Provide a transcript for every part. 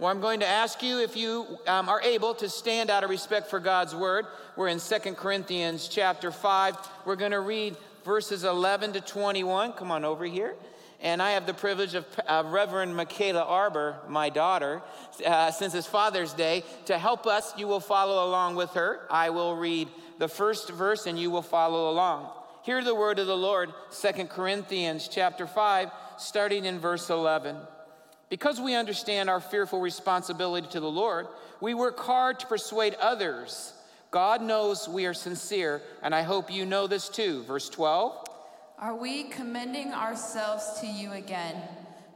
Well, I'm going to ask you if you um, are able to stand out of respect for God's word. We're in Second Corinthians chapter 5. We're going to read verses 11 to 21. Come on over here. And I have the privilege of uh, Reverend Michaela Arbor, my daughter, uh, since it's Father's Day, to help us. You will follow along with her. I will read the first verse and you will follow along. Hear the word of the Lord, Second Corinthians chapter 5, starting in verse 11. Because we understand our fearful responsibility to the Lord, we work hard to persuade others. God knows we are sincere, and I hope you know this too. Verse 12. Are we commending ourselves to you again?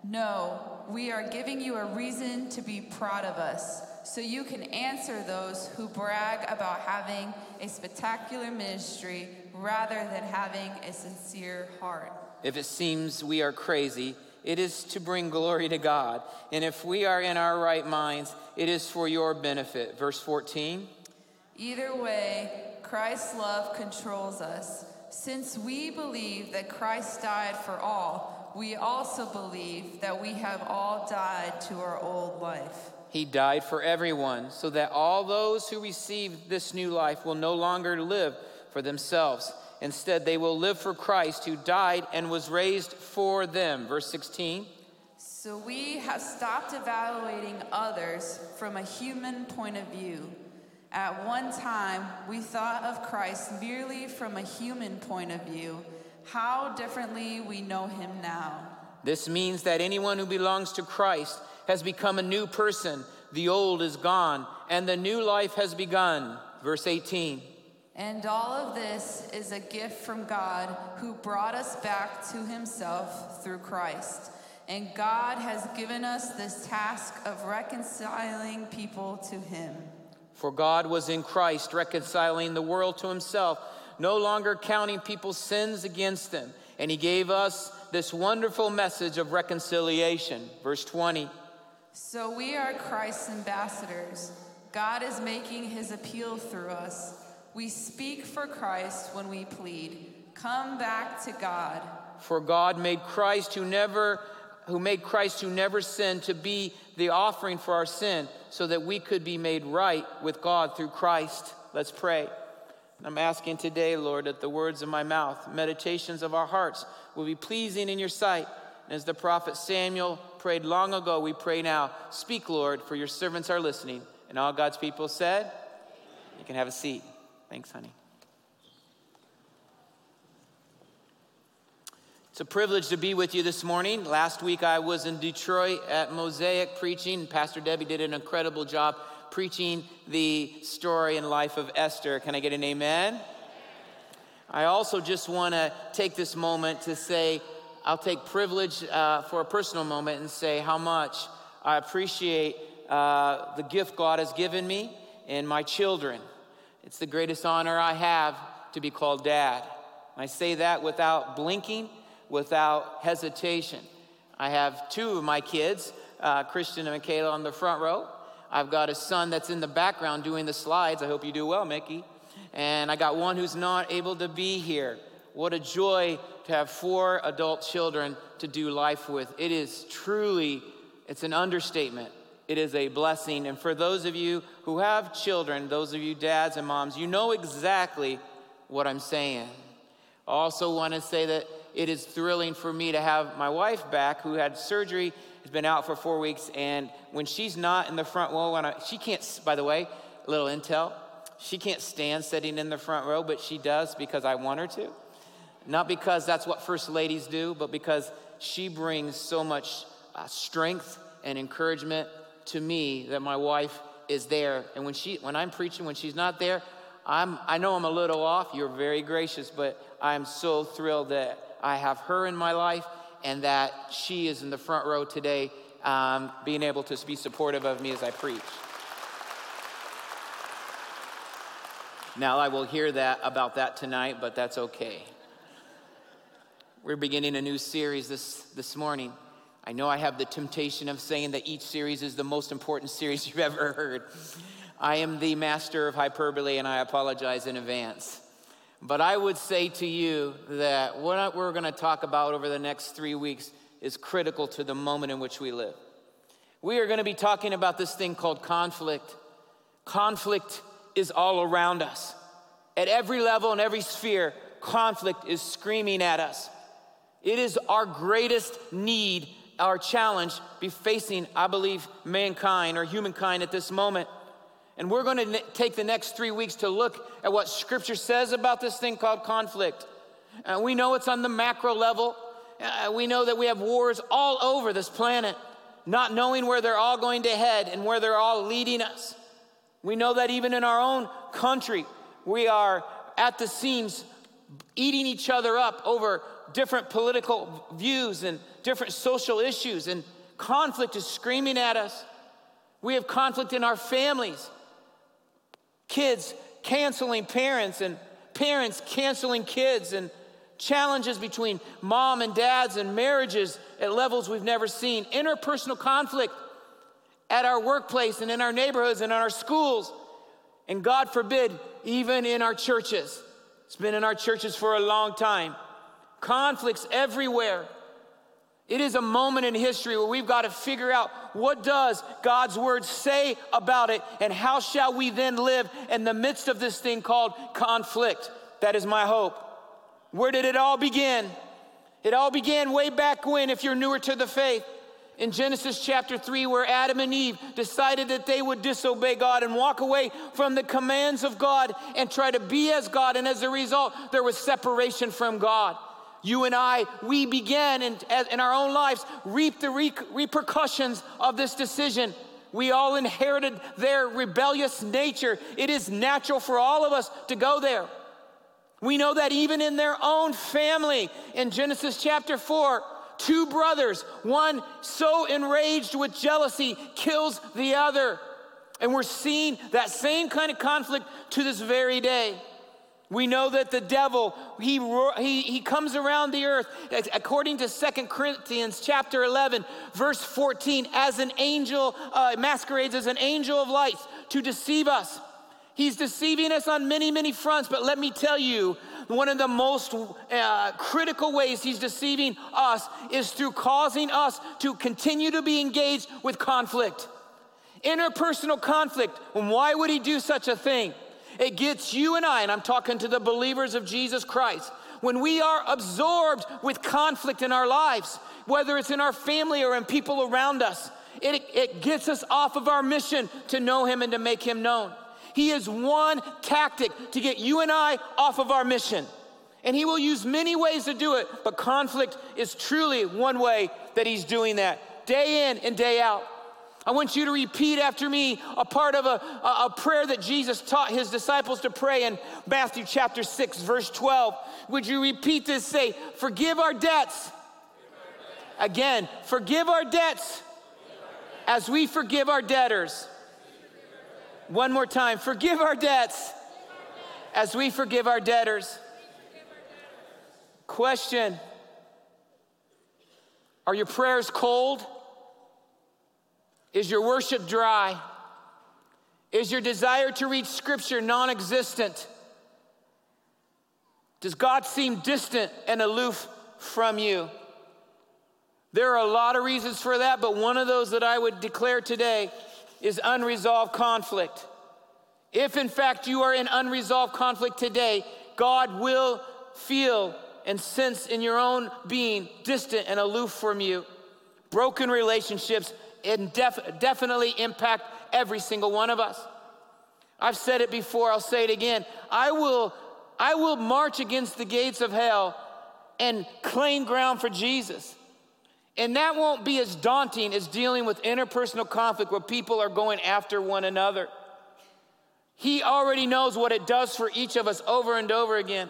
No, we are giving you a reason to be proud of us, so you can answer those who brag about having a spectacular ministry rather than having a sincere heart. If it seems we are crazy, it is to bring glory to God. And if we are in our right minds, it is for your benefit. Verse 14. Either way, Christ's love controls us. Since we believe that Christ died for all, we also believe that we have all died to our old life. He died for everyone, so that all those who receive this new life will no longer live for themselves. Instead, they will live for Christ who died and was raised for them. Verse 16. So we have stopped evaluating others from a human point of view. At one time, we thought of Christ merely from a human point of view. How differently we know him now. This means that anyone who belongs to Christ has become a new person. The old is gone, and the new life has begun. Verse 18. And all of this is a gift from God who brought us back to himself through Christ. And God has given us this task of reconciling people to him. For God was in Christ reconciling the world to himself, no longer counting people's sins against them. And he gave us this wonderful message of reconciliation. Verse 20. So we are Christ's ambassadors. God is making his appeal through us. We speak for Christ when we plead, Come back to God. For God made Christ who never who made Christ who never sinned to be the offering for our sin so that we could be made right with God through Christ. Let's pray. I'm asking today, Lord, that the words of my mouth, meditations of our hearts will be pleasing in your sight. And As the prophet Samuel prayed long ago, we pray now. Speak, Lord, for your servants are listening. And all God's people said, You can have a seat. Thanks, honey. It's a privilege to be with you this morning. Last week I was in Detroit at Mosaic preaching. Pastor Debbie did an incredible job preaching the story and life of Esther. Can I get an amen? I also just want to take this moment to say, I'll take privilege uh, for a personal moment and say how much I appreciate uh, the gift God has given me and my children. It's the greatest honor I have to be called dad. I say that without blinking without hesitation. I have two of my kids, uh, Christian and Michaela, on the front row. I've got a son that's in the background doing the slides. I hope you do well, Mickey. And I got one who's not able to be here. What a joy to have four adult children to do life with. It is truly, it's an understatement. It is a blessing. And for those of you who have children, those of you dads and moms, you know exactly what I'm saying. I also want to say that it is thrilling for me to have my wife back who had surgery, has been out for four weeks, and when she's not in the front row, when I, she can't, by the way, little intel, she can't stand sitting in the front row, but she does because I want her to. Not because that's what first ladies do, but because she brings so much uh, strength and encouragement to me that my wife is there. And when she, when I'm preaching, when she's not there, I'm, I know I'm a little off. You're very gracious, but I'm so thrilled that I have her in my life and that she is in the front row today, um, being able to be supportive of me as I preach. Now, I will hear that about that tonight, but that's okay. We're beginning a new series this, this morning. I know I have the temptation of saying that each series is the most important series you've ever heard. I am the master of hyperbole, and I apologize in advance. But I would say to you that what we're going to talk about over the next three weeks is critical to the moment in which we live. We are going to be talking about this thing called conflict. Conflict is all around us. At every level and every sphere, conflict is screaming at us. It is our greatest need, our challenge, be facing, I believe, mankind or humankind at this moment. And we're going to take the next three weeks to look at what Scripture says about this thing called conflict. Uh, we know it's on the macro level. Uh, we know that we have wars all over this planet, not knowing where they're all going to head and where they're all leading us. We know that even in our own country, we are at the seams eating each other up over different political views and different social issues, and conflict is screaming at us. We have conflict in our families, kids canceling parents, and parents canceling kids, and challenges between mom and dads and marriages at levels we've never seen, interpersonal conflict at our workplace and in our neighborhoods and in our schools, and God forbid, even in our churches. It's been in our churches for a long time. Conflicts everywhere. It is a moment in history where we've got to figure out what does God's word say about it and how shall we then live in the midst of this thing called conflict. That is my hope. Where did it all begin? It all began way back when, if you're newer to the faith, in Genesis chapter 3, where Adam and Eve decided that they would disobey God and walk away from the commands of God and try to be as God. And as a result, there was separation from God. You and I, we began in, in our own lives, reap the re- repercussions of this decision. We all inherited their rebellious nature. It is natural for all of us to go there. We know that even in their own family, in Genesis chapter 4, two brothers, one so enraged with jealousy, kills the other. And we're seeing that same kind of conflict to this very day. We know that the devil, he, he, he comes around the earth, according to Second Corinthians chapter 11, verse 14, as an angel, uh, masquerades as an angel of light to deceive us. He's deceiving us on many, many fronts, but let me tell you, one of the most uh, critical ways he's deceiving us is through causing us to continue to be engaged with conflict. Interpersonal conflict. And why would he do such a thing? It gets you and I, and I'm talking to the believers of Jesus Christ, when we are absorbed with conflict in our lives, whether it's in our family or in people around us, it, it gets us off of our mission to know Him and to make Him known. He is one tactic to get you and I off of our mission. And He will use many ways to do it, but conflict is truly one way that He's doing that, day in and day out. I want you to repeat after me a part of a, a, prayer that Jesus taught his disciples to pray in Matthew chapter 6, verse 12. Would you repeat this? Say, Forgive our debts. Again, forgive our debts as we forgive our debtors. One more time, forgive our debts as we forgive our debtors. Question Are your prayers cold? Is your worship dry? Is your desire to read scripture non existent? Does God seem distant and aloof from you? There are a lot of reasons for that, but one of those that I would declare today is unresolved conflict. If in fact you are in unresolved conflict today, God will feel and sense in your own being distant and aloof from you. Broken relationships and def- definitely impact every single one of us. I've said it before, I'll say it again. I will, I will march against the gates of hell and claim ground for Jesus. And that won't be as daunting as dealing with interpersonal conflict where people are going after one another. He already knows what it does for each of us over and over again.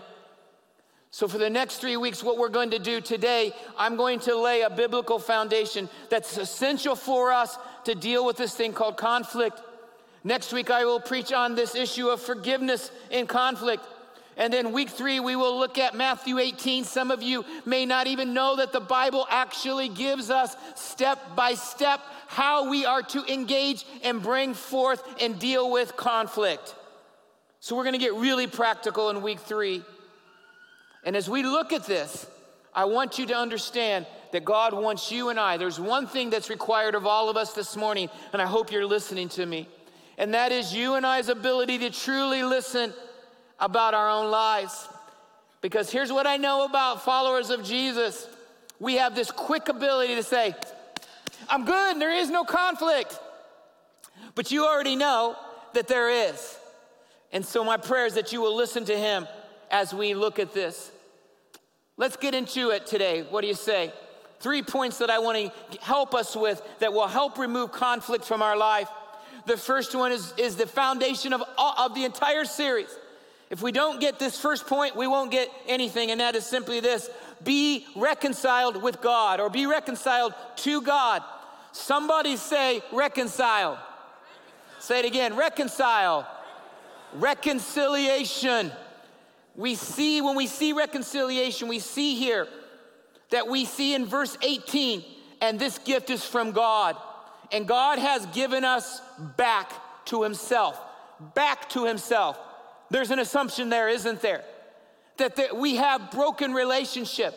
So, for the next three weeks, what we're going to do today, I'm going to lay a biblical foundation that's essential for us to deal with this thing called conflict. Next week, I will preach on this issue of forgiveness in conflict. And then week three, we will look at Matthew 18. Some of you may not even know that the Bible actually gives us step by step how we are to engage and bring forth and deal with conflict. So we're going to get really practical in week three. And as we look at this, I want you to understand that God wants you and I. There's one thing that's required of all of us this morning, and I hope you're listening to me. And that is you and I's ability to truly listen about our own lives. Because here's what I know about followers of Jesus we have this quick ability to say, I'm good, there is no conflict. But you already know that there is. And so, my prayer is that you will listen to him as we look at this. Let's get into it today. What do you say? Three points that I want to help us with that will help remove conflict from our life. The first one is, is the foundation of, of the entire series. If we don't get this first point, we won't get anything, and that is simply this be reconciled with God or be reconciled to God. Somebody say reconcile. Say it again reconcile. Reconciliation. We see, when we see reconciliation, we see here that we see in verse 18, and this gift is from God. And God has given us back to Himself. Back to Himself. There's an assumption there, isn't there? That, that we have broken relationship.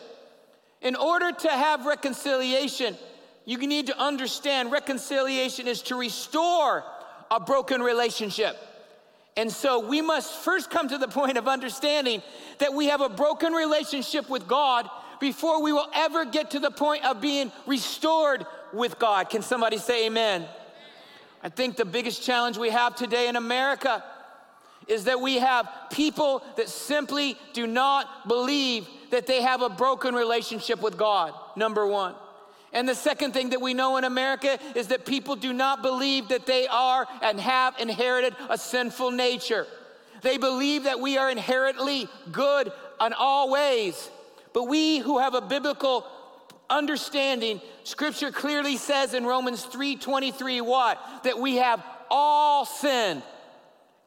In order to have reconciliation, you need to understand reconciliation is to restore a broken relationship. And so we must first come to the point of understanding that we have a broken relationship with God before we will ever get to the point of being restored with God. Can somebody say amen? I think the biggest challenge we have today in America is that we have people that simply do not believe that they have a broken relationship with God, number one. And the second thing that we know in America is that people do not believe that they are and have inherited a sinful nature. They believe that we are inherently good in all ways. But we who have a biblical understanding, scripture clearly says in Romans 3:23 what? That we have all sinned.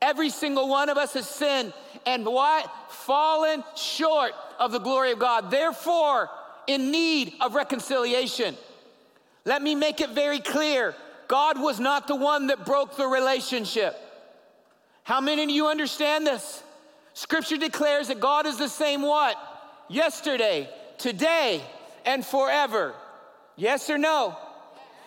Every single one of us has sinned and what? Fallen short of the glory of God. Therefore, in need of reconciliation. Let me make it very clear God was not the one that broke the relationship. How many of you understand this? Scripture declares that God is the same what? Yesterday, today, and forever. Yes or no?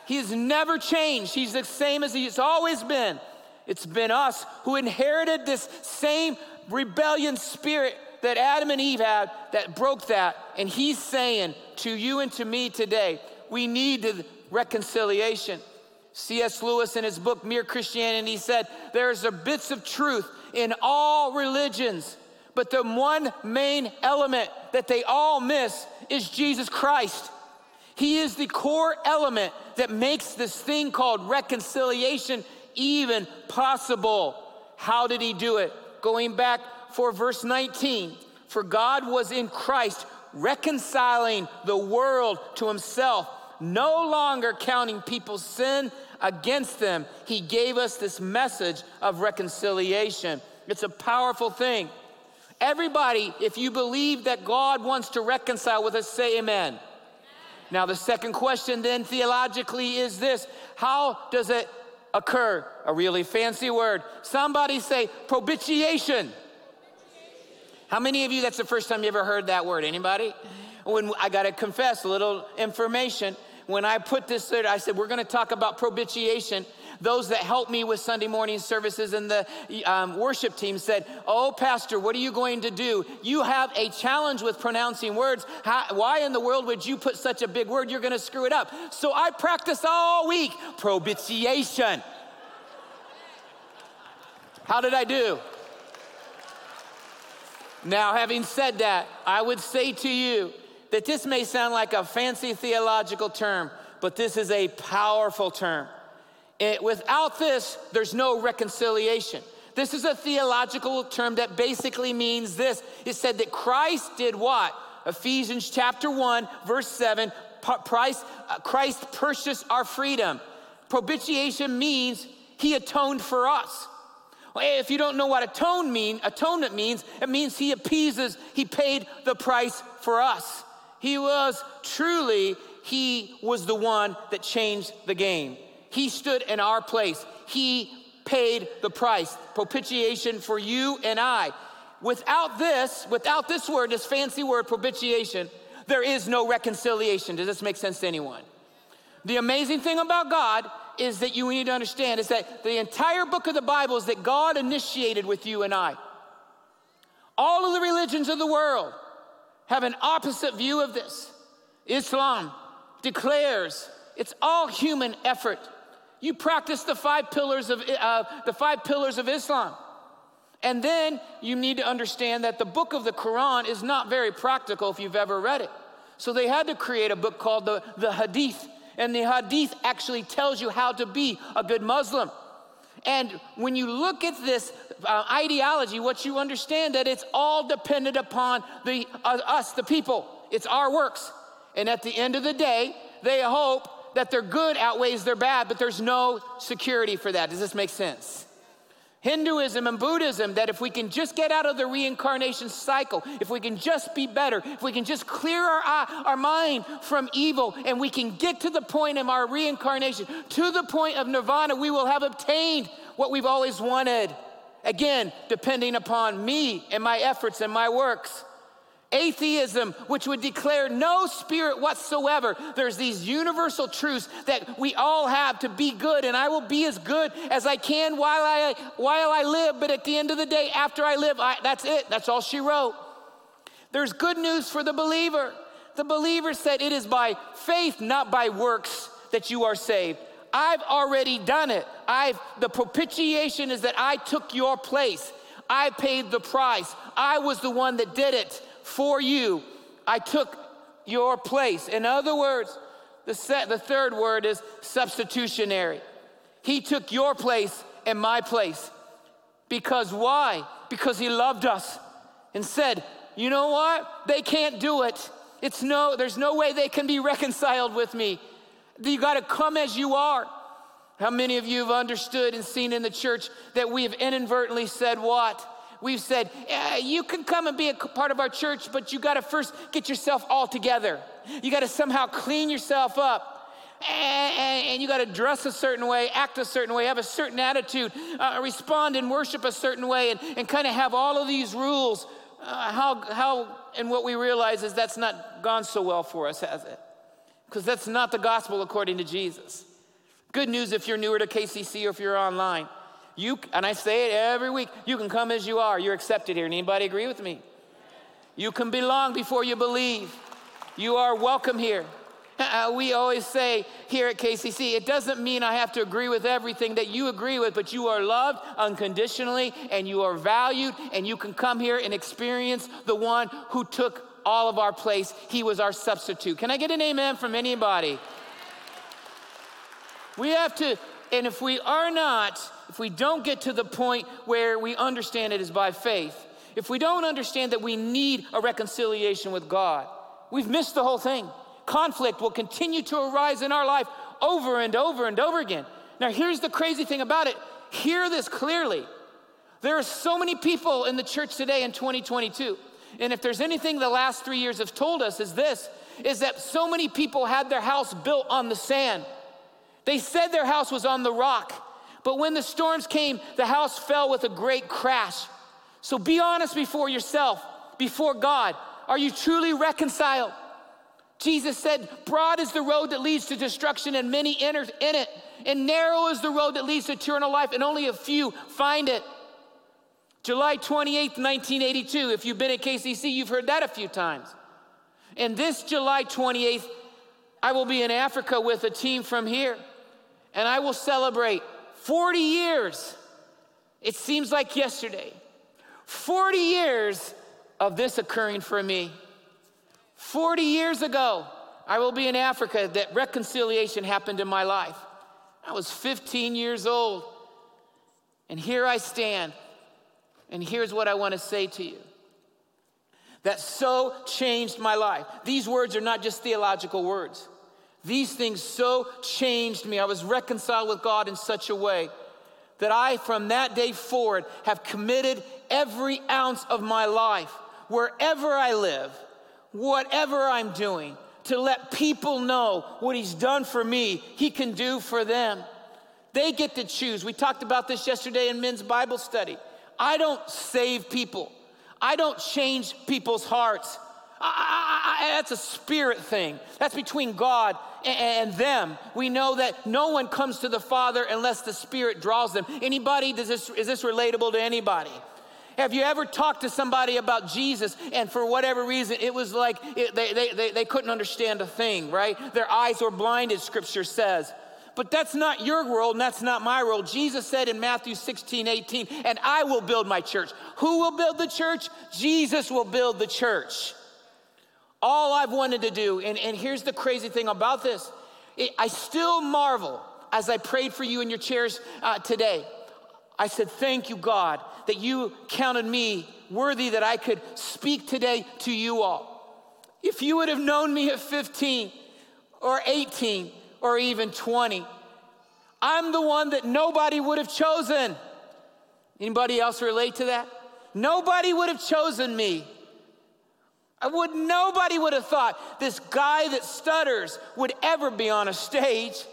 He's never changed. He's the same as he's always been. It's been us who inherited this same rebellion spirit that Adam and Eve had that broke that. And he's saying to you and to me today, we need reconciliation. C.S. Lewis, in his book Mere Christianity, said, There's a bits of truth in all religions, but the one main element that they all miss is Jesus Christ. He is the core element that makes this thing called reconciliation even possible. How did he do it? Going back for verse 19. For God was in Christ reconciling the world to himself, no longer counting people's sin against them. He gave us this message of reconciliation. It's a powerful thing. Everybody, if you believe that God wants to reconcile with us, say amen. Now, the second question, then, theologically, is this How does it occur? A really fancy word. Somebody say propitiation. How many of you, that's the first time you ever heard that word? Anybody? When I got to confess a little information. When I put this there, I said, we're going to talk about propitiation. Those that helped me with Sunday morning services and the um, worship team said, Oh, Pastor, what are you going to do? You have a challenge with pronouncing words. How, why in the world would you put such a big word? You're going to screw it up. So I practiced all week propitiation. How did I do? Now, having said that, I would say to you that this may sound like a fancy theological term, but this is a powerful term. It, without this, there's no reconciliation. This is a theological term that basically means this. It said that Christ did what? Ephesians chapter 1, verse 7, Christ, uh, Christ purchased our freedom. Propitiation means he atoned for us. If you don't know what atone mean, atonement means, it means he appeases, he paid the price for us. He was truly, he was the one that changed the game. He stood in our place. He paid the price. Propitiation for you and I. Without this, without this word, this fancy word, propitiation, there is no reconciliation. Does this make sense to anyone? The amazing thing about God is that you need to understand is that the entire book of the Bible is that God initiated with you and I. All of the religions of the world have an opposite view of this. Islam declares it's all human effort. You practice the five pillars of uh, the five pillars of Islam. And then you need to understand that the book of the Quran is not very practical if you've ever read it. So they had to create a book called the, the Hadith. And the Hadith actually tells you how to be a good Muslim. And when you look at this uh, ideology, what you understand that it's all dependent upon the uh, us, the people. It's our works. And at the end of the day, they hope that their good outweighs their bad, but there's no security for that. Does this make sense? Hinduism and Buddhism that if we can just get out of the reincarnation cycle, if we can just be better, if we can just clear our, eye, our mind from evil, and we can get to the point of our reincarnation, to the point of nirvana, we will have obtained what we've always wanted. Again, depending upon me and my efforts and my works atheism, which would declare no spirit whatsoever. There's these universal truths that we all have to be good, and I will be as good as I can while I, while I live. But at the end of the day, after I live, I, that's it. That's all she wrote. There's good news for the believer. The believer said, It is by faith, not by works, that you are saved. I've already done it. I've the propitiation is that I took your place. I paid the price. I was the one that did it for you. I took your place. In other words, the, set, the third word is substitutionary. He took your place and my place. Because why? Because he loved us and said, you know what? They can't do it. It's no, there's no way they can be reconciled with me. You got to come as you are. How many of you have understood and seen in the church that we have inadvertently said what? We've said, yeah, you can come and be a part of our church, but you got to first get yourself all together. You got to somehow clean yourself up. And, and, you got to dress a certain way, act a certain way, have a certain attitude, uh, respond and worship a certain way, and, and kind of have all of these rules. Uh, how, how, and what we realize is that's not gone so well for us, has it? Because that's not the gospel according to Jesus. Good news if you're newer to KCC or if you're online. You, and I say it every week, you can come as you are. You're accepted here. Anybody agree with me? You can belong before you believe. You are welcome here. Uh, we always say here at KCC, it doesn't mean I have to agree with everything that you agree with, but you are loved unconditionally and you are valued, and you can come here and experience the one who took all of our place. He was our substitute. Can I get an amen from anybody? We have to, and if we are not, if we don't get to the point where we understand it is by faith, if we don't understand that we need a reconciliation with God, we've missed the whole thing. Conflict will continue to arise in our life over and over and over again. Now, here's the crazy thing about it hear this clearly. There are so many people in the church today in 2022. And if there's anything the last three years have told us, is this is that so many people had their house built on the sand. They said their house was on the rock. But when the storms came, the house fell with a great crash. So be honest before yourself, before God. Are you truly reconciled? Jesus said, Broad is the road that leads to destruction, and many enter in it. And narrow is the road that leads to eternal life, and only a few find it. July 28th, 1982. If you've been at KCC, you've heard that a few times. And this July 28th, I will be in Africa with a team from here, and I will celebrate 40 years. It seems like yesterday. 40 years of this occurring for me. 40 years ago, I will be in Africa that reconciliation happened in my life. I was 15 years old. And here I stand. And here's what I want to say to you that so changed my life. These words are not just theological words. These things so changed me. I was reconciled with God in such a way that I, from that day forward, have committed every ounce of my life, wherever I live, whatever I'm doing, to let people know what He's done for me, He can do for them. They get to choose. We talked about this yesterday in men's Bible study. I don't save people, I don't change people's hearts. I, I, that's a spirit thing. That's between God and them. We know that no one comes to the Father unless the Spirit draws them. Anybody, does this, is this relatable to anybody? Have you ever talked to somebody about Jesus and for whatever reason it was like it, they, they, they, they couldn't understand a thing, right? Their eyes were blinded, scripture says. But that's not your world and that's not my world. Jesus said in Matthew 16, 18, and I will build my church. Who will build the church? Jesus will build the church. All I've wanted to do, and, and here's the crazy thing about this it, I still marvel as I prayed for you in your chairs uh, today. I said, Thank you, God, that you counted me worthy that I could speak today to you all. If you would have known me at 15 or 18 or even 20, I'm the one that nobody would have chosen. Anybody else relate to that? Nobody would have chosen me. I would nobody would have thought this guy that stutters would ever be on a stage,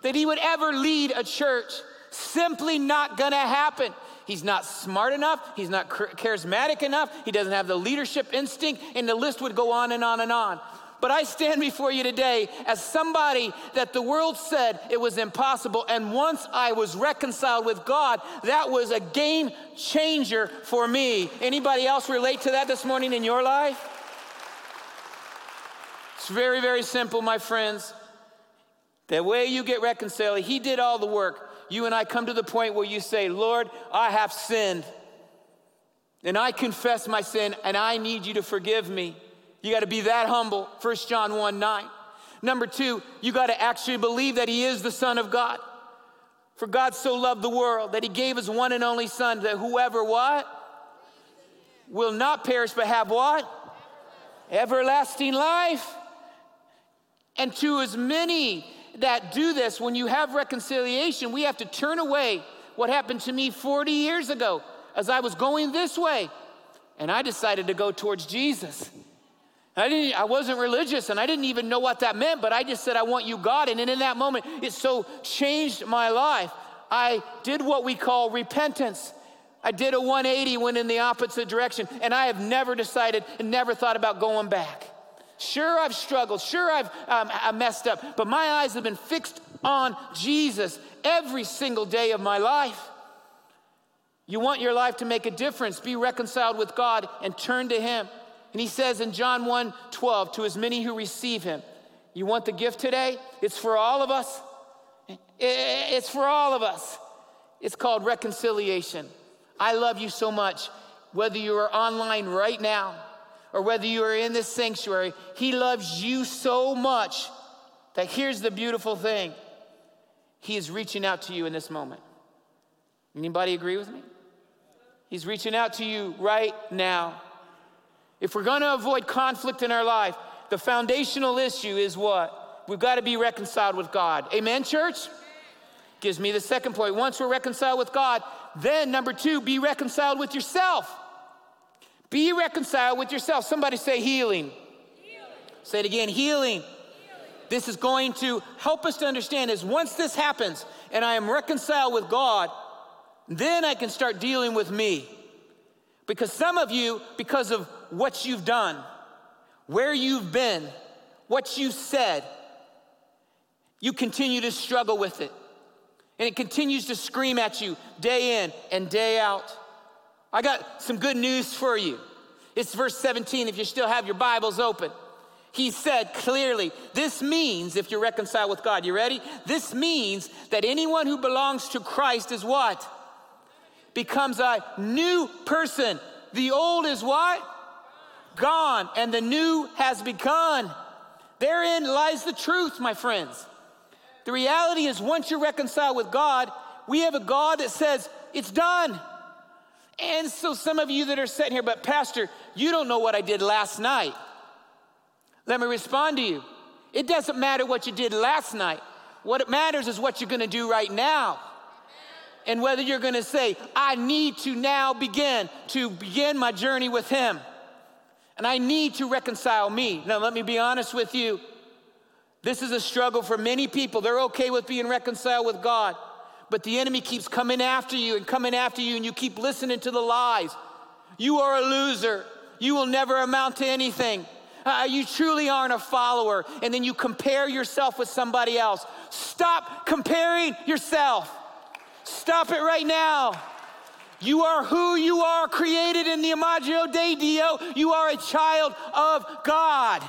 that he would ever lead a church. Simply not gonna happen. He's not smart enough, he's not charismatic enough, he doesn't have the leadership instinct, and the list would go on and on and on. But I stand before you today as somebody that the world said it was impossible. And once I was reconciled with God, that was a game changer for me. Anybody else relate to that this morning in your life? It's very, very simple, my friends. The way you get reconciled, He did all the work you and I come to the point where you say, Lord, I have sinned. And I confess my sin and I need you to forgive me. You got to be that humble. 1 John 1 9. Number two, you got to actually believe that He is the Son of God. For God so loved the world that He gave His one and only Son that whoever what? Will not perish but have what? Everlasting life. And to as many that do this, when you have reconciliation, we have to turn away what happened to me 40 years ago as I was going this way. And I decided to go towards Jesus. I, didn't, I wasn't religious and I didn't even know what that meant, but I just said, I want you, God. And in that moment, it so changed my life. I did what we call repentance. I did a 180, went in the opposite direction, and I have never decided and never thought about going back. Sure, I've struggled. Sure, I've um, I messed up. But my eyes have been fixed on Jesus every single day of my life. You want your life to make a difference, be reconciled with God and turn to Him. And He says in John 1 12, to as many who receive Him, you want the gift today? It's for all of us. It's for all of us. It's called reconciliation. I love you so much, whether you are online right now or whether you are in this sanctuary, He loves you so much that here's the beautiful thing He is reaching out to you in this moment. Anybody agree with me? He's reaching out to you right now. If we're going to avoid conflict in our life, the foundational issue is what? We've got to be reconciled with God. Amen, church? Gives me the second point. Once we're reconciled with God, then number two, be reconciled with yourself. Be reconciled with yourself. Somebody say healing. healing. Say it again healing. healing. This is going to help us to understand is once this happens and I am reconciled with God, then I can start dealing with me. Because some of you, because of what you've done, where you've been, what you said, you continue to struggle with it. And it continues to scream at you day in and day out. I got some good news for you. It's verse 17 if you still have your Bibles open. He said clearly, this means, if you're reconciled with God, you ready? This means that anyone who belongs to Christ is what? Becomes a new person. The old is what? Gone, and the new has begun. Therein lies the truth, my friends. The reality is, once you're reconciled with God, we have a God that says, it's done. And so, some of you that are sitting here, but Pastor, you don't know what I did last night. Let me respond to you. It doesn't matter what you did last night. What it matters is what you're gonna do right now. And whether you're gonna say, I need to now begin to begin my journey with Him. And I need to reconcile me. Now, let me be honest with you. This is a struggle for many people. They're okay with being reconciled with God but the enemy keeps coming after you and coming after you, and you keep listening to the lies. You are a loser. You will never amount to anything. uh, you truly aren't a follower, and then you compare yourself with somebody else. Stop comparing yourself. Stop it right now. You are who you are, created in the Imago Dei Dio. You are a child of God.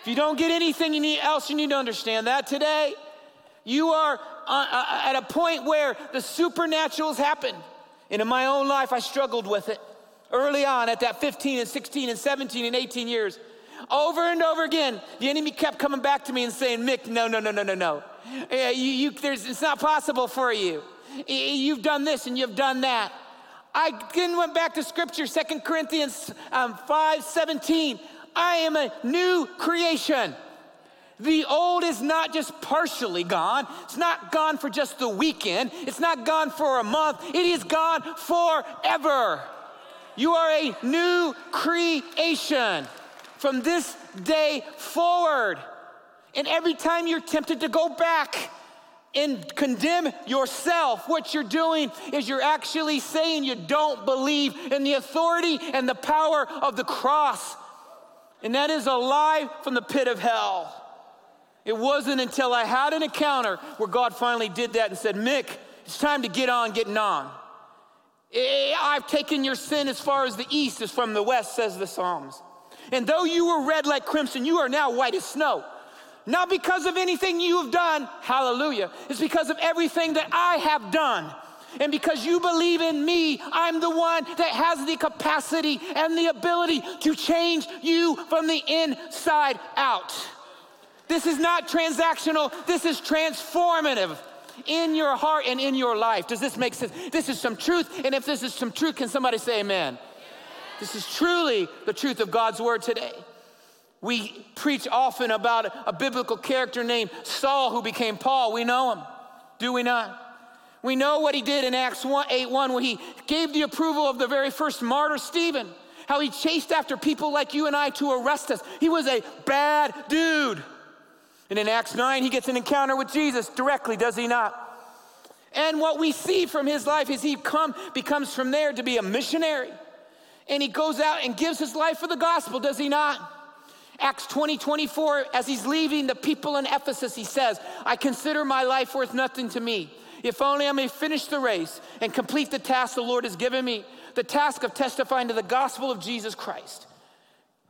If you don't get anything else, you need to understand that today. You are at a point where the supernatural has happened. And in my own life, I struggled with it early on at that 15 and 16 and 17 and 18 years. Over and over again, the enemy kept coming back to me and saying, Mick, no, no, no, no, no, no. You, you, it's not possible for you. You've done this and you've done that. I then went back to scripture, Second Corinthians um, 5 17. I am a new creation. The old is not just partially gone. It's not gone for just the weekend. It's not gone for a month. It is gone forever. You are a new creation from this day forward. And every time you're tempted to go back and condemn yourself, what you're doing is you're actually saying you don't believe in the authority and the power of the cross. And that is a lie from the pit of hell. It wasn't until I had an encounter where God finally did that and said, Mick, it's time to get on getting on. Eh, I've taken your sin as far as the east is from the west, says the Psalms. And though you were red like crimson, you are now white as snow. Not because of anything you have done, hallelujah. It's because of everything that I have done. And because you believe in me, I'm the one that has the capacity and the ability to change you from the inside out. This is not transactional, this is transformative in your heart and in your life. Does this make sense? This is some truth. And if this is some truth, can somebody say amen? This is truly the truth of God's word today. We preach often about a, biblical character named Saul who became Paul. We know him, do we not? We know what he did in Acts 1, 8 1 when he gave the approval of the very first martyr, Stephen. How he chased after people like you and I to arrest us. He was a bad dude. And in Acts 9, he gets an encounter with Jesus directly, does he not? And what we see from his life is he come, becomes from there to be a missionary. And he goes out and gives his life for the gospel, does he not? Acts 20, 24, as he's leaving the people in Ephesus, he says, I consider my life worth nothing to me. If only I may finish the race and complete the task the Lord has given me, the task of testifying to the gospel of Jesus Christ.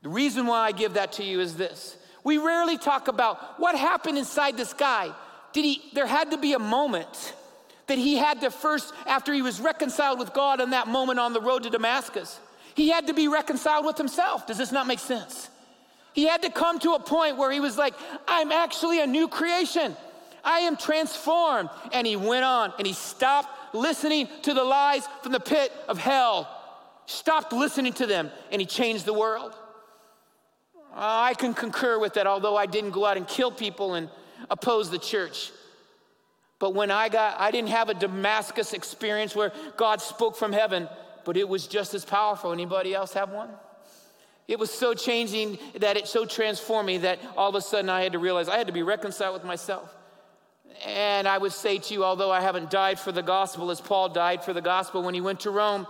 The reason why I give that to you is this we rarely talk about what happened inside this guy. Did he, there had to be a moment that he had to first, after he was reconciled with God in that moment on the road to Damascus, he had to be reconciled with himself. Does this not make sense? He had to come to a point where he was like, I'm actually a new creation. I am transformed. And he went on and he stopped listening to the lies from the pit of hell, stopped listening to them, and he changed the world. Uh, I can concur with that, although I didn't go out and kill people and oppose the church. But when I got, I didn't have a Damascus experience where God spoke from heaven, but it was just as powerful. Anybody else have one? It was so changing that it so transformed me that all of a sudden I had to realize I had to be reconciled with myself. And I would say to you, although I haven't died for the gospel as Paul died for the gospel when he went to Rome,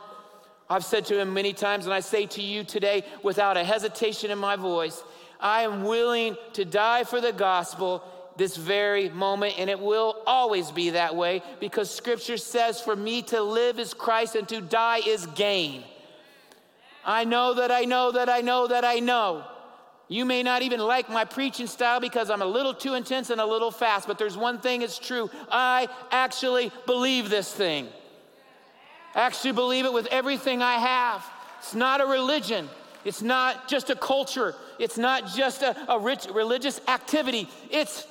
I've said to him many times, and I say to you today without a hesitation in my voice, I am willing to die for the gospel this very moment, and it will always be that way because scripture says, For me to live is Christ and to die is gain. I know that I know that I know that I know. You may not even like my preaching style because I'm a little too intense and a little fast, but there's one thing that's true. I actually believe this thing. Actually believe it with everything I have. It's not a religion. It's not just a culture. It's not just a, a rich religious activity. It's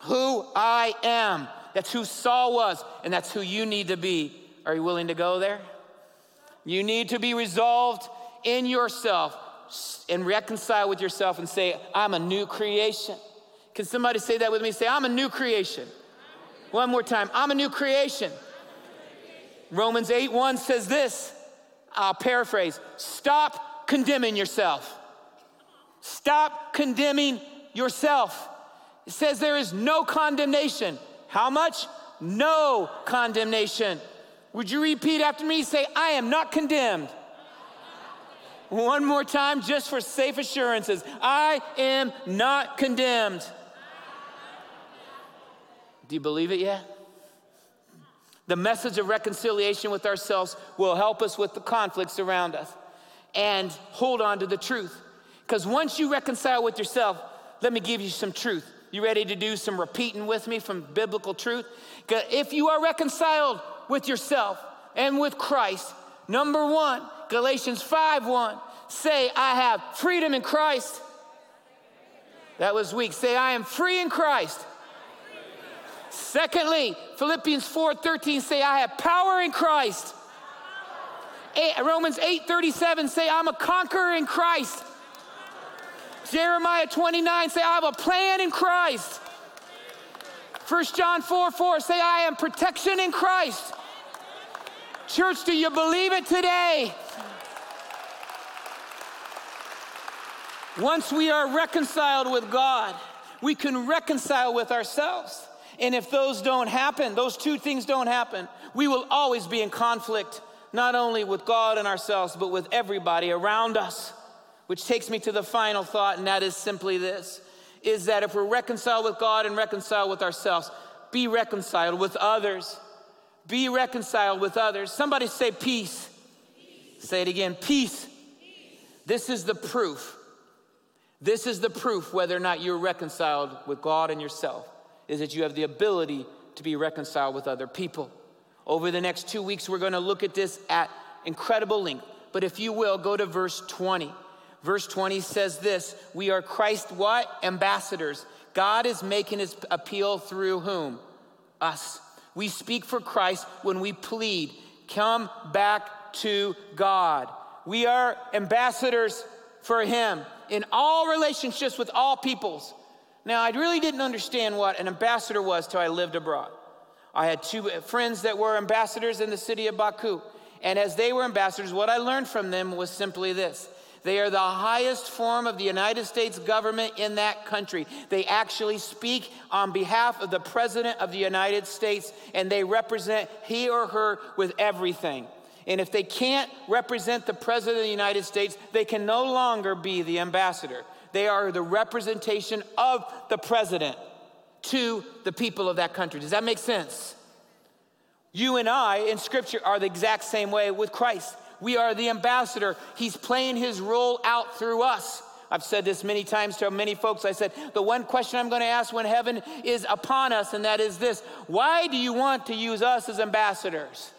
who I am. That's who Saul was, and that's who you need to be. Are you willing to go there? You need to be resolved in yourself and reconcile with yourself and say, I'm a new creation. Can somebody say that with me? Say, I'm a new creation. One more time, I'm a new creation. Romans 8 1 says this. I'll paraphrase stop condemning yourself. Stop condemning yourself. It says there is no condemnation. How much? No condemnation. Would you repeat after me? Say, I am not condemned. One more time, just for safe assurances. I am not condemned. Do you believe it yet? The message of reconciliation with ourselves will help us with the conflicts around us and hold on to the truth. Because once you reconcile with yourself, let me give you some truth. You ready to do some repeating with me from biblical truth? If you are reconciled with yourself and with Christ, number one, Galatians 5 1, say, I have freedom in Christ. That was weak. Say, I am free in Christ. Secondly, Philippians 4:13 say I have power in Christ. Eight, Romans 8:37 say I'm a conqueror in Christ. Jeremiah 29 say I have a plan in Christ. 1 John 4 4 say I am protection in Christ. Church, do you believe it today? Once we are reconciled with God, we can reconcile with ourselves. And if those don't happen, those two things don't happen, we will always be in conflict, not only with God and ourselves, but with everybody around us. Which takes me to the final thought, and that is simply this is that if we're reconciled with God and reconciled with ourselves, be reconciled with others. Be reconciled with others. Somebody say peace. peace. Say it again peace. peace. This is the proof. This is the proof whether or not you're reconciled with God and yourself is that you have the ability to be reconciled with other people. Over the next two weeks, we're going to look at this at incredible length. But if you will, go to verse 20. Verse 20 says this We are Christ what? Ambassadors. God is making his appeal through whom? Us. We speak for Christ when we plead, come back to God. We are ambassadors for him in all relationships with all peoples. Now, I really didn't understand what an ambassador was till I lived abroad. I had two friends that were ambassadors in the city of Baku. And as they were ambassadors, what I learned from them was simply this they are the highest form of the United States government in that country. They actually speak on behalf of the President of the United States, and they represent he or her with everything. And if they can't represent the President of the United States, they can no longer be the ambassador. They are the representation of the president to the people of that country. Does that make sense? You and I in scripture are the exact same way with Christ. We are the ambassador. He's playing his role out through us. I've said this many times to many folks. I said, the one question I'm going to ask when heaven is upon us, and that is this Why do you want to use us as ambassadors?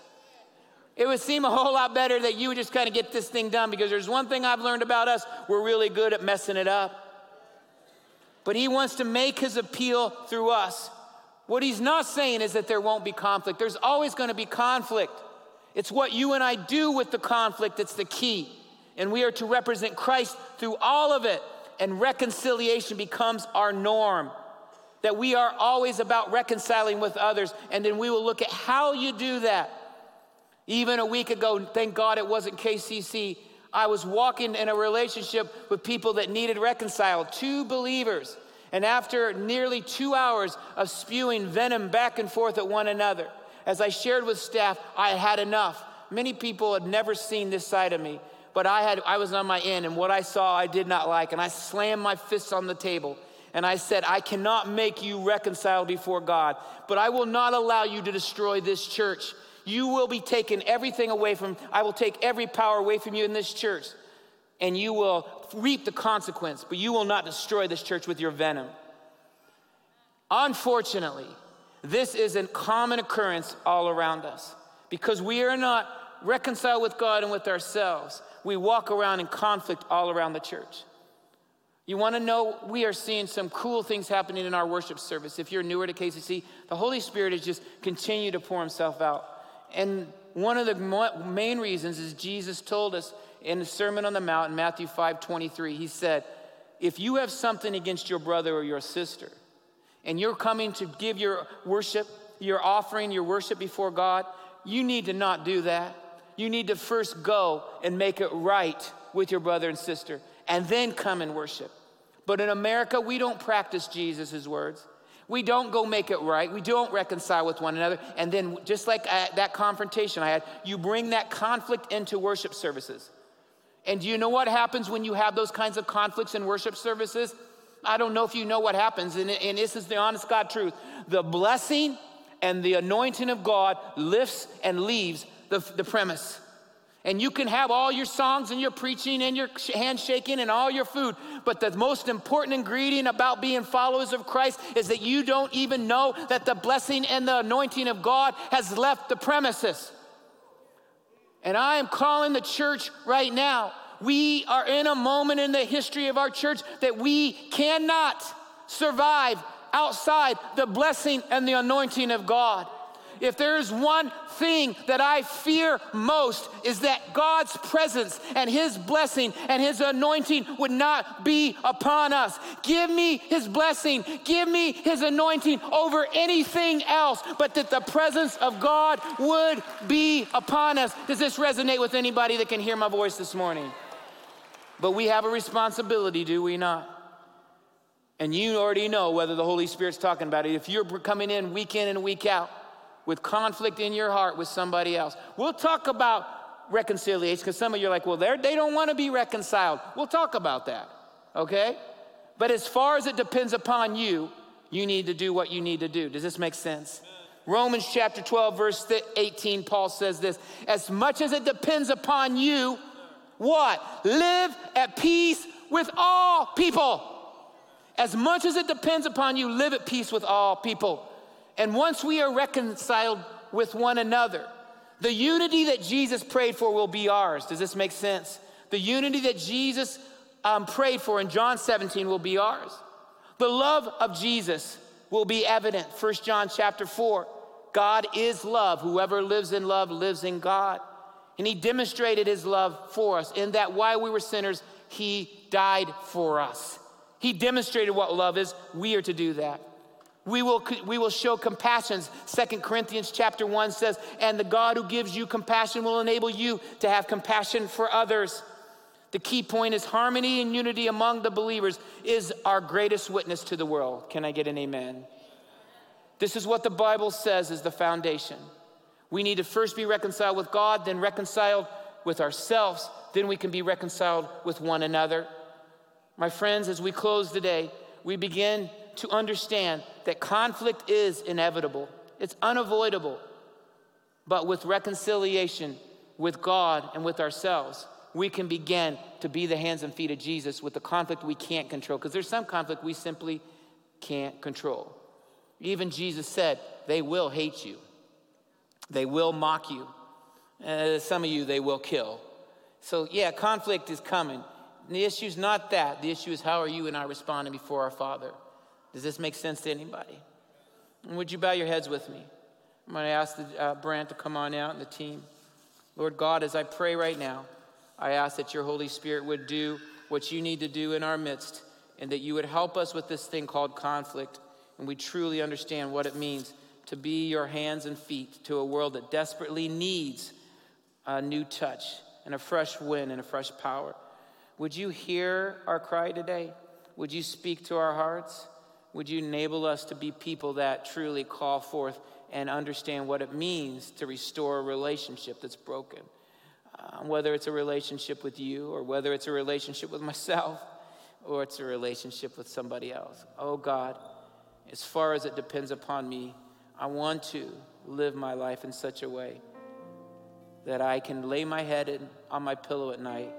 It would seem a whole lot better that you would just kind of get this thing done because there's one thing I've learned about us we're really good at messing it up. But he wants to make his appeal through us. What he's not saying is that there won't be conflict. There's always going to be conflict. It's what you and I do with the conflict that's the key. And we are to represent Christ through all of it. And reconciliation becomes our norm. That we are always about reconciling with others. And then we will look at how you do that. Even a week ago, thank God it wasn't KCC. I was walking in a relationship with people that needed reconciled, two believers. And after nearly two hours of spewing venom back and forth at one another, as I shared with staff, I had enough. Many people had never seen this side of me, but I, had, I was on my end, and what I saw I did not like. And I slammed my fists on the table and I said, I cannot make you reconcile before God, but I will not allow you to destroy this church. You will be taken everything away from, I will take every power away from you in this church, and you will reap the consequence, but you will not destroy this church with your venom. Unfortunately, this is a common occurrence all around us because we are not reconciled with God and with ourselves. We walk around in conflict all around the church. You want to know, we are seeing some cool things happening in our worship service. If you're newer to KCC, the Holy Spirit is just continue to pour himself out. And one of the main reasons is Jesus told us in the Sermon on the Mount in Matthew 5 23, he said, If you have something against your brother or your sister, and you're coming to give your worship, your offering, your worship before God, you need to not do that. You need to first go and make it right with your brother and sister, and then come and worship. But in America, we don't practice Jesus' words. We don't go make it right. We don't reconcile with one another. And then, just like uh, that confrontation I had, you bring that conflict into worship services. And do you know what happens when you have those kinds of conflicts in worship services? I don't know if you know what happens, and, and this is the honest God truth. The blessing and the anointing of God lifts and leaves the, the premise. And you can have all your songs and your preaching and your handshaking and all your food. But the most important ingredient about being followers of Christ is that you don't even know that the blessing and the anointing of God has left the premises. And I am calling the church right now. We are in a moment in the history of our church that we cannot survive outside the blessing and the anointing of God if there is one thing that I fear most is that God's presence and his blessing and his anointing would not be upon us. Give me his blessing, give me his anointing over anything else, but that the presence of God would be upon us. Does this resonate with anybody that can hear my voice this morning? But we have a responsibility, do we not? And you already know whether the Holy Spirit's talking about it. If you're coming in week in and week out, with conflict in your heart with somebody else. We'll talk about reconciliation because some of you are like, well, they don't want to be reconciled. We'll talk about that, okay? But as far as it depends upon you, you need to do what you need to do. Does this make sense? Romans chapter 12, verse 18, Paul says this As much as it depends upon you, what? Live at peace with all people. As much as it depends upon you, live at peace with all people. And once we are reconciled with one another, the unity that Jesus prayed for will be ours. Does this make sense? The unity that Jesus um, prayed for in John 17 will be ours. The love of Jesus will be evident. 1 John chapter 4. God is love. Whoever lives in love lives in God. And he demonstrated his love for us in that while we were sinners, he died for us. He demonstrated what love is. We are to do that we will, we will show compassion. Second Corinthians chapter 1 says, and the God who gives you compassion will enable you to have compassion for others. The key point is harmony and unity among the believers is our greatest witness to the world. Can I get an amen? This is what the Bible says is the foundation. We need to first be reconciled with God, then reconciled with ourselves, then we can be reconciled with one another. My friends, as we close today, we begin to understand that conflict is inevitable, it's unavoidable. But with reconciliation with God and with ourselves, we can begin to be the hands and feet of Jesus with the conflict we can't control. Because there's some conflict we simply can't control. Even Jesus said, they will hate you, they will mock you. Uh, some of you, they will kill. So, yeah, conflict is coming. And The issue is not that. The issue is how are you and I responding before our Father? Does this make sense to anybody? And would you bow your heads with me? I'm going to ask the, uh, Brant to come on out and the team. Lord God, as I pray right now, I ask that your Holy Spirit would do what you need to do in our midst and that you would help us with this thing called conflict and we truly understand what it means to be your hands and feet to a world that desperately needs a new touch and a fresh wind and a fresh power. Would you hear our cry today? Would you speak to our hearts? Would you enable us to be people that truly call forth and understand what it means to restore a relationship that's broken? Uh, whether it's a relationship with you, or whether it's a relationship with myself, or it's a relationship with somebody else. Oh God, as far as it depends upon me, I want to live my life in such a way that I can lay my head in, on my pillow at night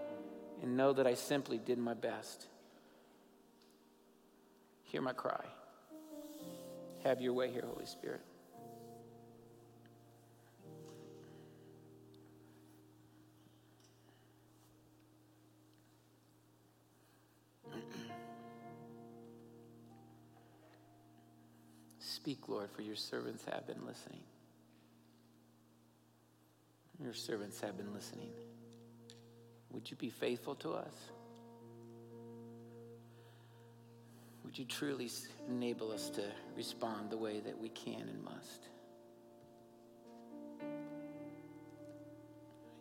and know that I simply did my best. Hear my cry. Have your way here, Holy Spirit. Speak, Lord, for your servants have been listening. Your servants have been listening. Would you be faithful to us? Would you truly enable us to respond the way that we can and must?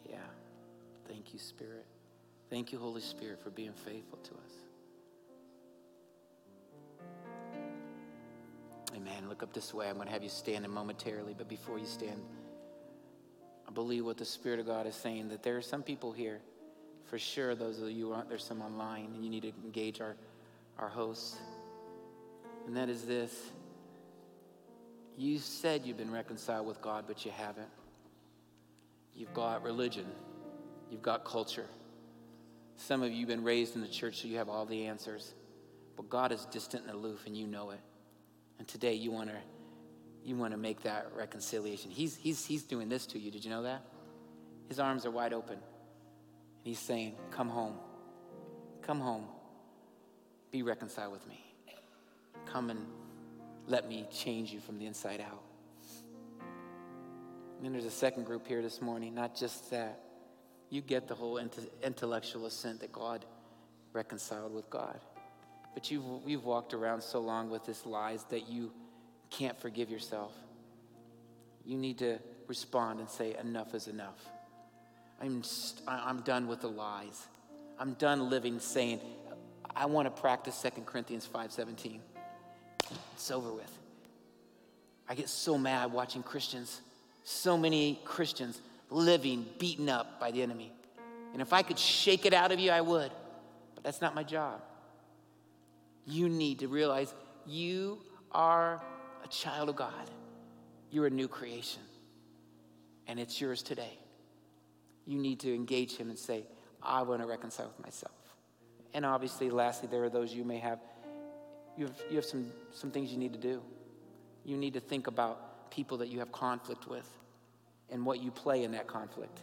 Yeah. Thank you, Spirit. Thank you, Holy Spirit, for being faithful to us. Amen. Look up this way. I'm going to have you stand in momentarily, but before you stand, I believe what the Spirit of God is saying that there are some people here for sure, those of you, aren't, there's some online, and you need to engage our, our hosts. And that is this you said you've been reconciled with God, but you haven't. You've got religion, you've got culture. Some of you have been raised in the church, so you have all the answers. But God is distant and aloof, and you know it. And today you want to you want to make that reconciliation. He's, he's, he's doing this to you. Did you know that? His arms are wide open. And he's saying, Come home. Come home. Be reconciled with me. Come and let me change you from the inside out. And then there's a second group here this morning, not just that. You get the whole intellectual assent that God reconciled with God. But you've, you've walked around so long with this lies that you can't forgive yourself. You need to respond and say, Enough is enough. I'm, I'm done with the lies. I'm done living saying, I want to practice 2 Corinthians 5.17. It's over with. I get so mad watching Christians, so many Christians living beaten up by the enemy. And if I could shake it out of you, I would. But that's not my job. You need to realize you are a child of God. You're a new creation. And it's yours today. You need to engage Him and say, I want to reconcile with myself. And obviously, lastly, there are those you may have, you have, you have some, some things you need to do. You need to think about people that you have conflict with and what you play in that conflict.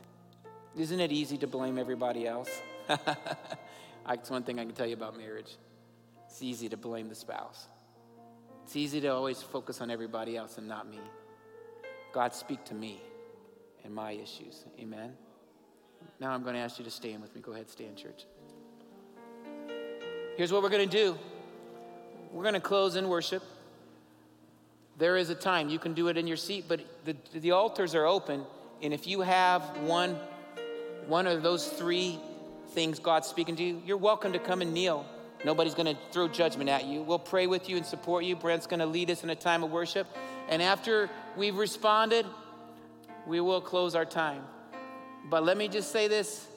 Isn't it easy to blame everybody else? That's one thing I can tell you about marriage. It's easy to blame the spouse. It's easy to always focus on everybody else and not me. God, speak to me and my issues. Amen. Now I'm going to ask you to stand with me. Go ahead, stand, church. Here's what we're going to do we're going to close in worship. There is a time. You can do it in your seat, but the, the altars are open. And if you have one, one of those three things God's speaking to you, you're welcome to come and kneel. Nobody's going to throw judgment at you. We'll pray with you and support you. Brent's going to lead us in a time of worship. And after we've responded, we will close our time. But let me just say this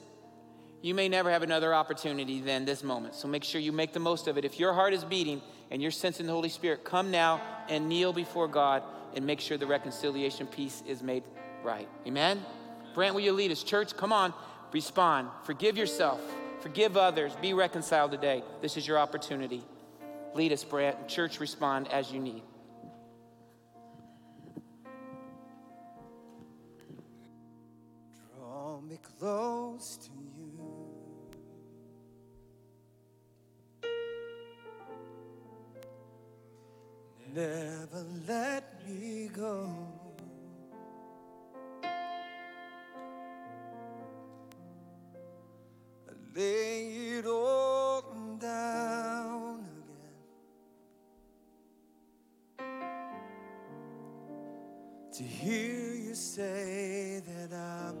you may never have another opportunity than this moment. So make sure you make the most of it. If your heart is beating and you're sensing the Holy Spirit, come now and kneel before God and make sure the reconciliation piece is made right. Amen? Brent, will you lead us? Church, come on, respond. Forgive yourself. Forgive others. Be reconciled today. This is your opportunity. Lead us, Brant. Church, respond as you need. Draw me close to Never let me go. lay it all down again to hear you say that I'm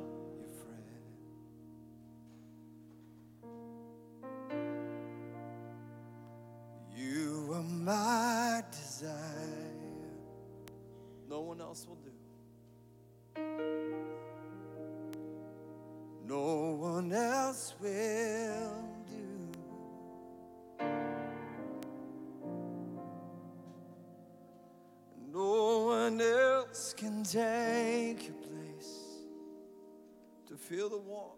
else will do. no one else will do. No one else can take your place to feel the warmth,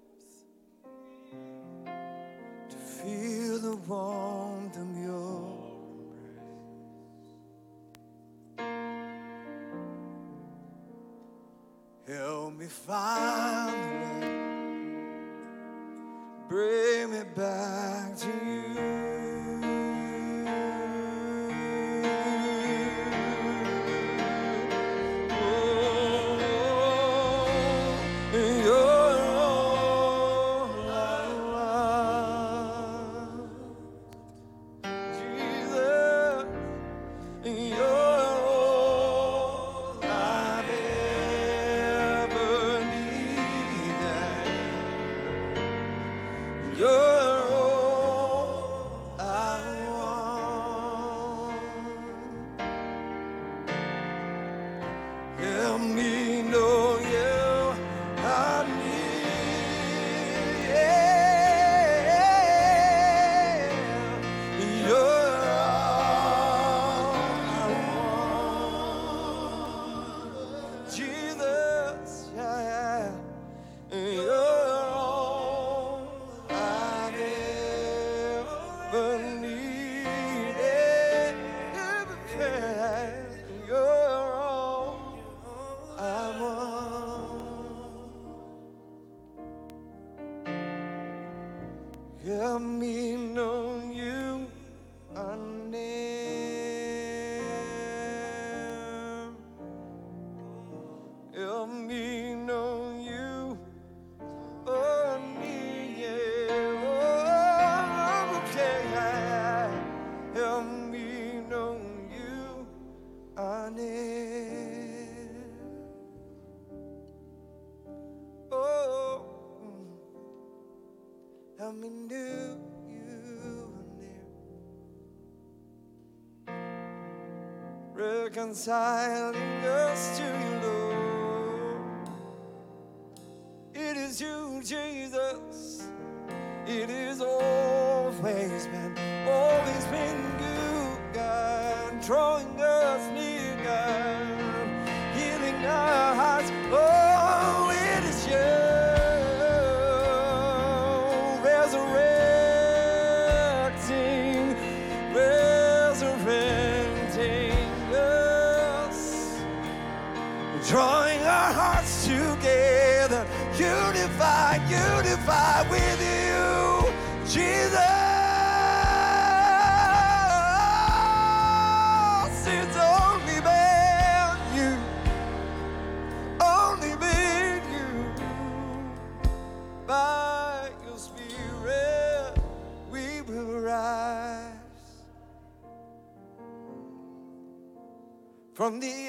to feel the warmth Reconciling us to you, unified with you, Jesus. It's only you, only you. By your Spirit, we will rise. from the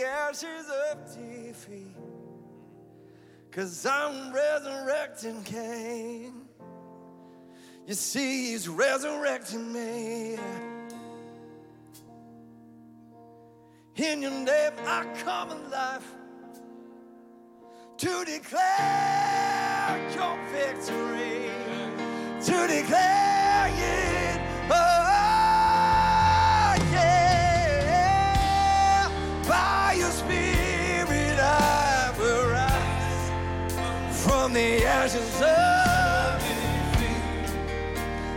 Cause I'm resurrecting King. You see, he's resurrecting me. In your name, I come alive to declare your victory, to declare it. Oh, from the ashes of defeat.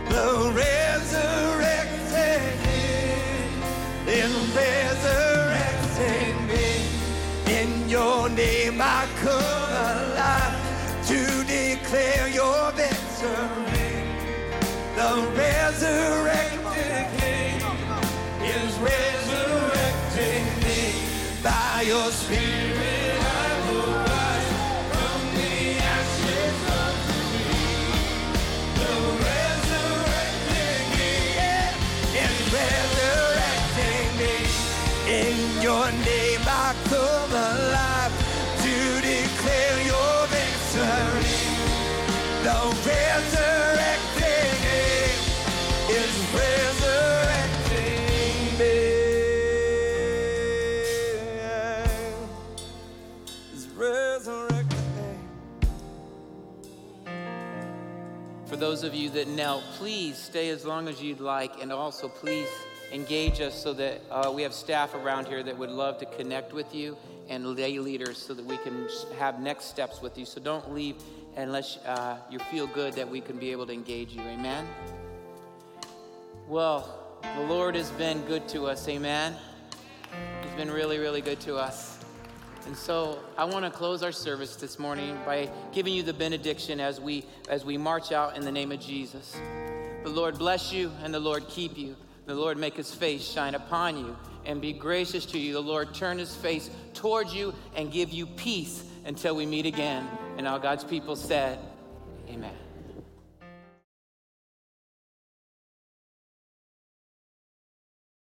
The resurrected is resurrecting me. In your name I come alive to declare your victory. The resurrected King is resurrecting me. By your spirit of you that knelt, please stay as long as you'd like, and also please engage us so that uh, we have staff around here that would love to connect with you and lay leaders so that we can have next steps with you. So don't leave unless uh, you feel good that we can be able to engage you. Amen. Well, the Lord has been good to us. Amen. He's been really, really good to us. And so I want to close our service this morning by giving you the benediction as we as we march out in the name of Jesus. The Lord bless you and the Lord keep you. The Lord make his face shine upon you and be gracious to you. The Lord turn his face towards you and give you peace until we meet again. And all God's people said, Amen.